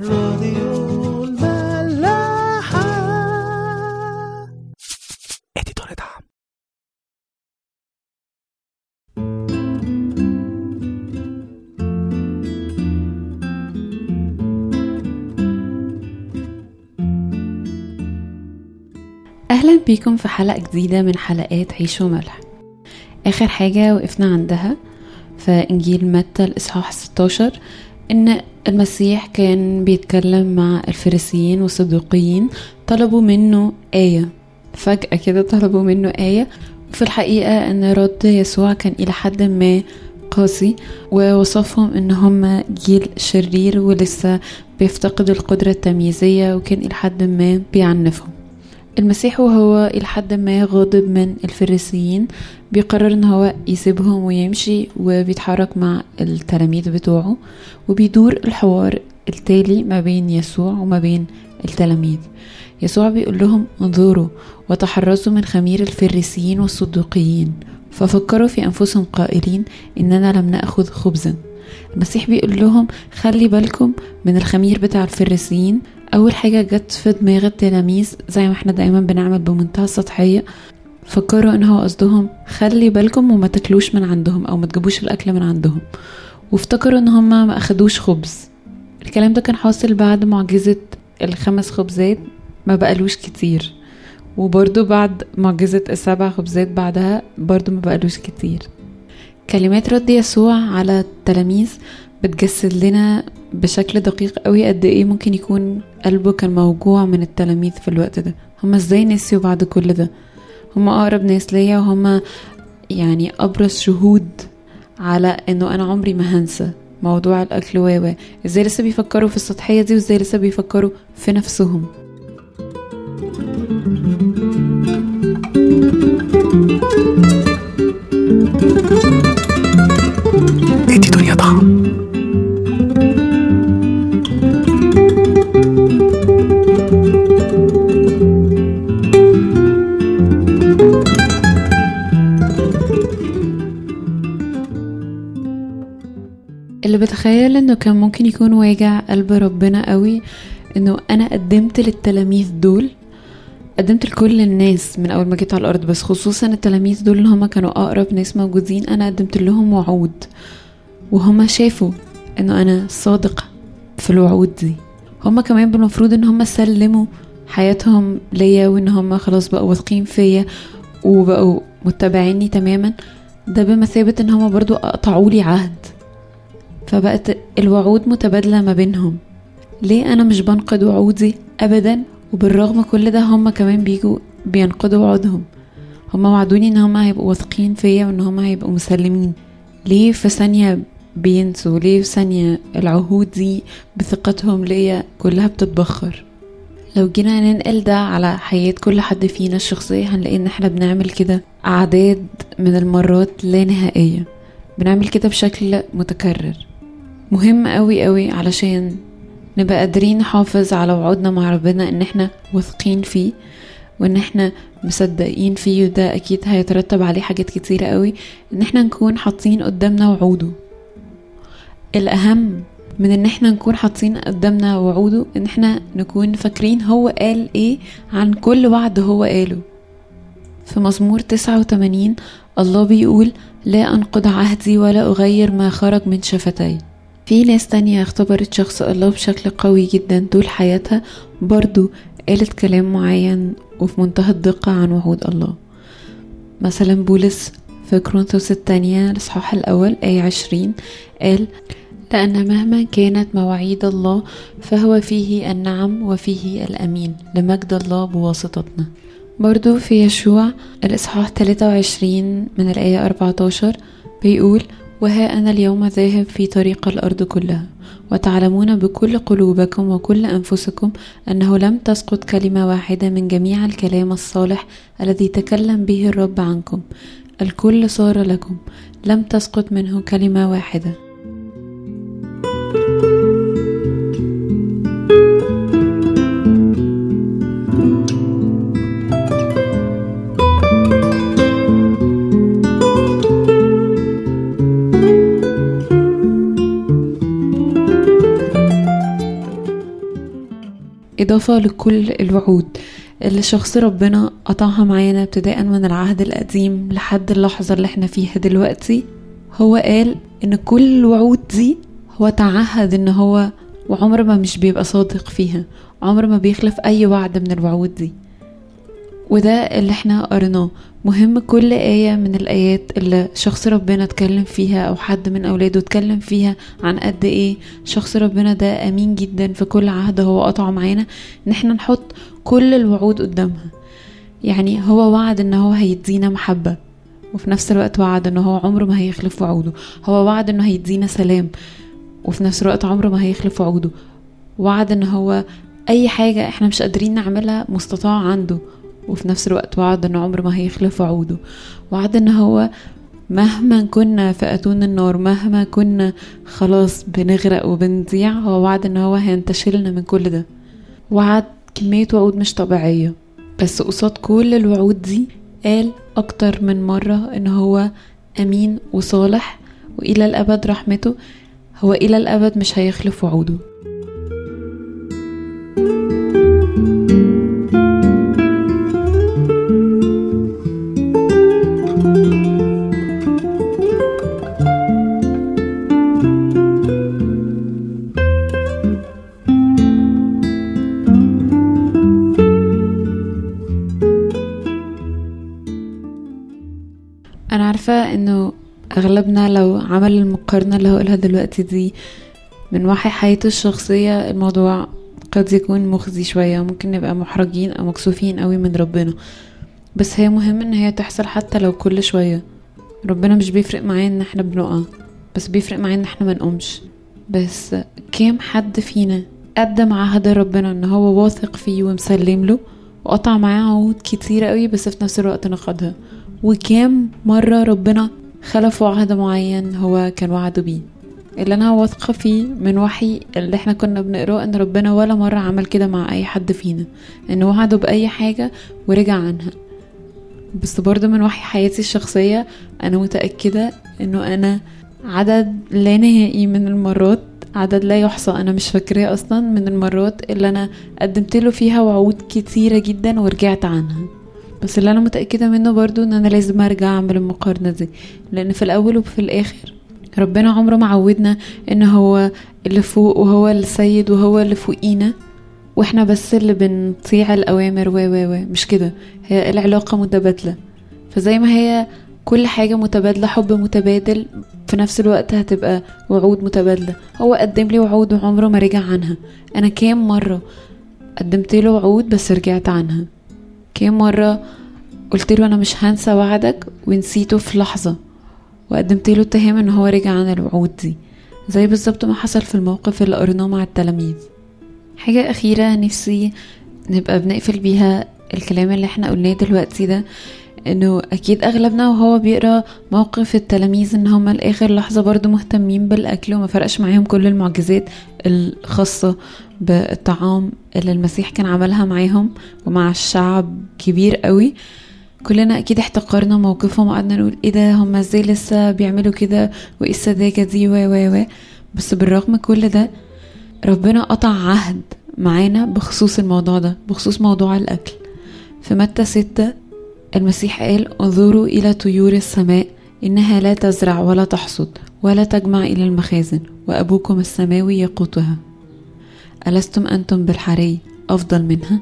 راديو الملاحة. اديتور دعم. أهلا بيكم في حلقة جديدة من حلقات عيش وملح آخر حاجة وقفنا عندها في إنجيل متى الإصحاح 16 إن المسيح كان بيتكلم مع الفريسيين والصدوقيين طلبوا منه آية. فجأة كده طلبوا منه آية. وفي الحقيقة إن رد يسوع كان إلى حد ما قاسي ووصفهم إن هم جيل شرير ولسه بيفتقد القدرة التمييزية وكان إلى حد ما بيعنفهم. المسيح وهو إلى حد ما غاضب من الفريسيين بيقرر إن هو يسيبهم ويمشي وبيتحرك مع التلاميذ بتوعه وبيدور الحوار التالي ما بين يسوع وما بين التلاميذ. يسوع بيقول لهم انظروا وتحرزوا من خمير الفريسيين والصدوقيين ففكروا في أنفسهم قائلين إننا لم نأخذ خبزا. المسيح بيقول لهم خلي بالكم من الخمير بتاع الفريسيين أول حاجة جت في دماغ التلاميذ زي ما إحنا دايما بنعمل بمنتهى السطحية فكروا إن هو قصدهم خلي بالكم وما تاكلوش من عندهم أو ما تجيبوش الأكل من عندهم. وافتكروا إن هم ما أخدوش خبز. الكلام ده كان حاصل بعد معجزة الخمس خبزات ما بقالوش كتير. وبرضو بعد معجزة السبع خبزات بعدها برضو ما بقالوش كتير. كلمات رد يسوع على التلاميذ بتجسد لنا بشكل دقيق قوي قد إيه ممكن يكون قلبه كان موجوع من التلاميذ في الوقت ده. هما إزاي نسيوا بعد كل ده؟ هما أقرب ناس ليا وهما يعني أبرز شهود على إنه أنا عمري ما هنسى موضوع الأكل و إزاي لسه بيفكروا في السطحية دي وإزاي لسه بيفكروا في نفسهم؟ اديتور دعم بتخيل إنه كان ممكن يكون واجع قلب ربنا قوي إنه أنا قدمت للتلاميذ دول قدمت لكل الناس من أول ما جيت على الأرض بس خصوصا التلاميذ دول اللي هم كانوا أقرب ناس موجودين أنا قدمت لهم وعود. وهم شافوا إنه أنا صادق في الوعود دي. هم كمان بالمفروض إن هم سلموا حياتهم ليا وإن هم خلاص بقوا واثقين فيا وبقوا متبعيني تماما. ده بمثابة إن هم برضو قطعوا لي عهد. فبقت الوعود متبادلة ما بينهم. ليه أنا مش بنقض وعودي؟ أبدا. وبالرغم كل ده هم كمان بيجوا بينقضوا وعودهم. هم وعدوني إن هم هيبقوا واثقين فيا وإن هم هيبقوا مسلمين. ليه في ثانية بينسوا؟ ليه في ثانية العهود دي بثقتهم ليا كلها بتتبخر؟ لو جينا ننقل ده على حياة كل حد فينا الشخصية هنلاقي إن إحنا بنعمل كده أعداد من المرات لا نهائية. بنعمل كده بشكل متكرر. مهم قوي قوي علشان نبقى قادرين نحافظ على وعودنا مع ربنا إن إحنا واثقين فيه وإن إحنا مصدقين فيه وده أكيد هيترتب عليه حاجات كتيرة قوي إن إحنا نكون حاطين قدامنا وعوده. الأهم من إن إحنا نكون حاطين قدامنا وعوده إن إحنا نكون فاكرين هو قال إيه عن كل وعد هو قاله. في مزمور 89 الله بيقول لا أنقض عهدي ولا أغير ما خرج من شفتي. في ناس تانية اختبرت شخص الله بشكل قوي جدا طول حياتها برضو قالت كلام معين وفي منتهى الدقة عن وعود الله. مثلا بولس في كرونثوس الثانية الإصحاح الأول آية عشرين قال لأن مهما كانت مواعيد الله فهو فيه النعم وفيه الأمين لمجد الله بواسطتنا. برضو في يشوع الإصحاح 23 من الآية 14 بيقول وها أنا اليوم ذاهب في طريق الأرض كلها. وتعلمون بكل قلوبكم وكل أنفسكم أنه لم تسقط كلمة واحدة من جميع الكلام الصالح الذي تكلم به الرب عنكم. الكل صار لكم. لم تسقط منه كلمة واحدة. إضافة لكل الوعود اللي شخص ربنا قطعها معانا ابتداء من العهد القديم لحد اللحظة اللي إحنا فيها دلوقتي. هو قال إن كل الوعود دي هو تعهد إن هو وعمر ما مش بيبقى صادق فيها. عمر ما بيخلف أي وعد من الوعود دي. وده اللي إحنا قريناه. مهم كل آية من الآيات اللي شخص ربنا اتكلم فيها أو حد من أولاده اتكلم فيها عن قد إيه شخص ربنا ده أمين جدا في كل عهد هو قطعه معانا إن إحنا نحط كل الوعود قدامها. يعني هو وعد إن هو هيدينا محبة وفي نفس الوقت وعد إن هو عمره ما هيخلف وعوده. هو وعد إنه هيدينا سلام وفي نفس الوقت عمره ما هيخلف وعوده. وعد إن هو أي حاجة إحنا مش قادرين نعملها مستطاع عنده. وفي نفس الوقت وعد ان عمره ما هيخلف وعوده. وعد إن هو مهما كنا في أتون النار مهما كنا خلاص بنغرق وبنضيع هو وعد إن هو هينتشلنا من كل ده. وعد كمية وعود مش طبيعية بس قصاد كل الوعود دي قال أكتر من مرة إن هو أمين وصالح وإلى الأبد رحمته هو إلى الأبد مش هيخلف وعوده. إنه أغلبنا لو عمل المقارنة اللي هقولها دلوقتي دي من وحي حياته الشخصية الموضوع قد يكون مخزي شوية ممكن نبقى محرجين أو مكسوفين قوي من ربنا. بس هي مهم إن هي تحصل حتى لو كل شوية. ربنا مش بيفرق معاه إن إحنا بنقع بس بيفرق معاه إن إحنا منقومش بس كام حد فينا قدم عهد ربنا إن هو واثق فيه ومسلم له وقطع معاه عهود كتيرة قوي بس في نفس الوقت نقضها وكام مرة ربنا خلف وعد معين هو كان وعده بيه. اللي أنا واثقة فيه من وحي اللي إحنا كنا بنقرأه إن ربنا ولا مرة عمل كده مع أي حد فينا. انه وعده بأي حاجة ورجع عنها. بس برضه من وحي حياتي الشخصية أنا متأكدة إنه أنا عدد لا نهائي من المرات عدد لا يحصى أنا مش فاكراه أصلا من المرات اللي أنا قدمت له فيها وعود كتيرة جدا ورجعت عنها. بس اللي أنا متأكدة منه برضو إن أنا لازم أرجع أعمل المقارنة دي. لأن في الأول وفي الآخر ربنا عمره ما عودنا إن هو اللي فوق وهو السيد وهو اللي فوقينا. وإحنا بس اللي بنطيع الأوامر و و و. مش كده؟ هي العلاقة متبادلة. فزي ما هي كل حاجة متبادلة حب متبادل في نفس الوقت هتبقى وعود متبادلة. هو قدم لي وعود وعمره ما رجع عنها. أنا كام مرة قدمت له وعود بس رجعت عنها. كام مرة قلت له أنا مش هنسى وعدك ونسيته في لحظة وقدمت له اتهام إن هو رجع عن الوعود دي زي بالظبط ما حصل في الموقف اللي قريناه مع التلاميذ. حاجة أخيرة نفسي نبقى بنقفل بيها الكلام اللي إحنا قلناه دلوقتي ده إنه أكيد أغلبنا وهو بيقرأ موقف التلاميذ إن هما لآخر لحظة برضو مهتمين بالأكل وما فرقش معاهم كل المعجزات الخاصة بالطعام اللي المسيح كان عملها معاهم ومع الشعب كبير قوي. كلنا أكيد احتقرنا موقفهم وقعدنا نقول إيه ده هما إزاي لسه بيعملوا كده؟ وإيه السذاجه دي؟ و و و. بس بالرغم كل ده ربنا قطع عهد معانا بخصوص الموضوع ده بخصوص موضوع الأكل. في متى ستة المسيح قال انظروا إلى طيور السماء إنها لا تزرع ولا تحصد ولا تجمع إلى المخازن وأبوكم السماوي يقوتها ألستم أنتم بالحري أفضل منها؟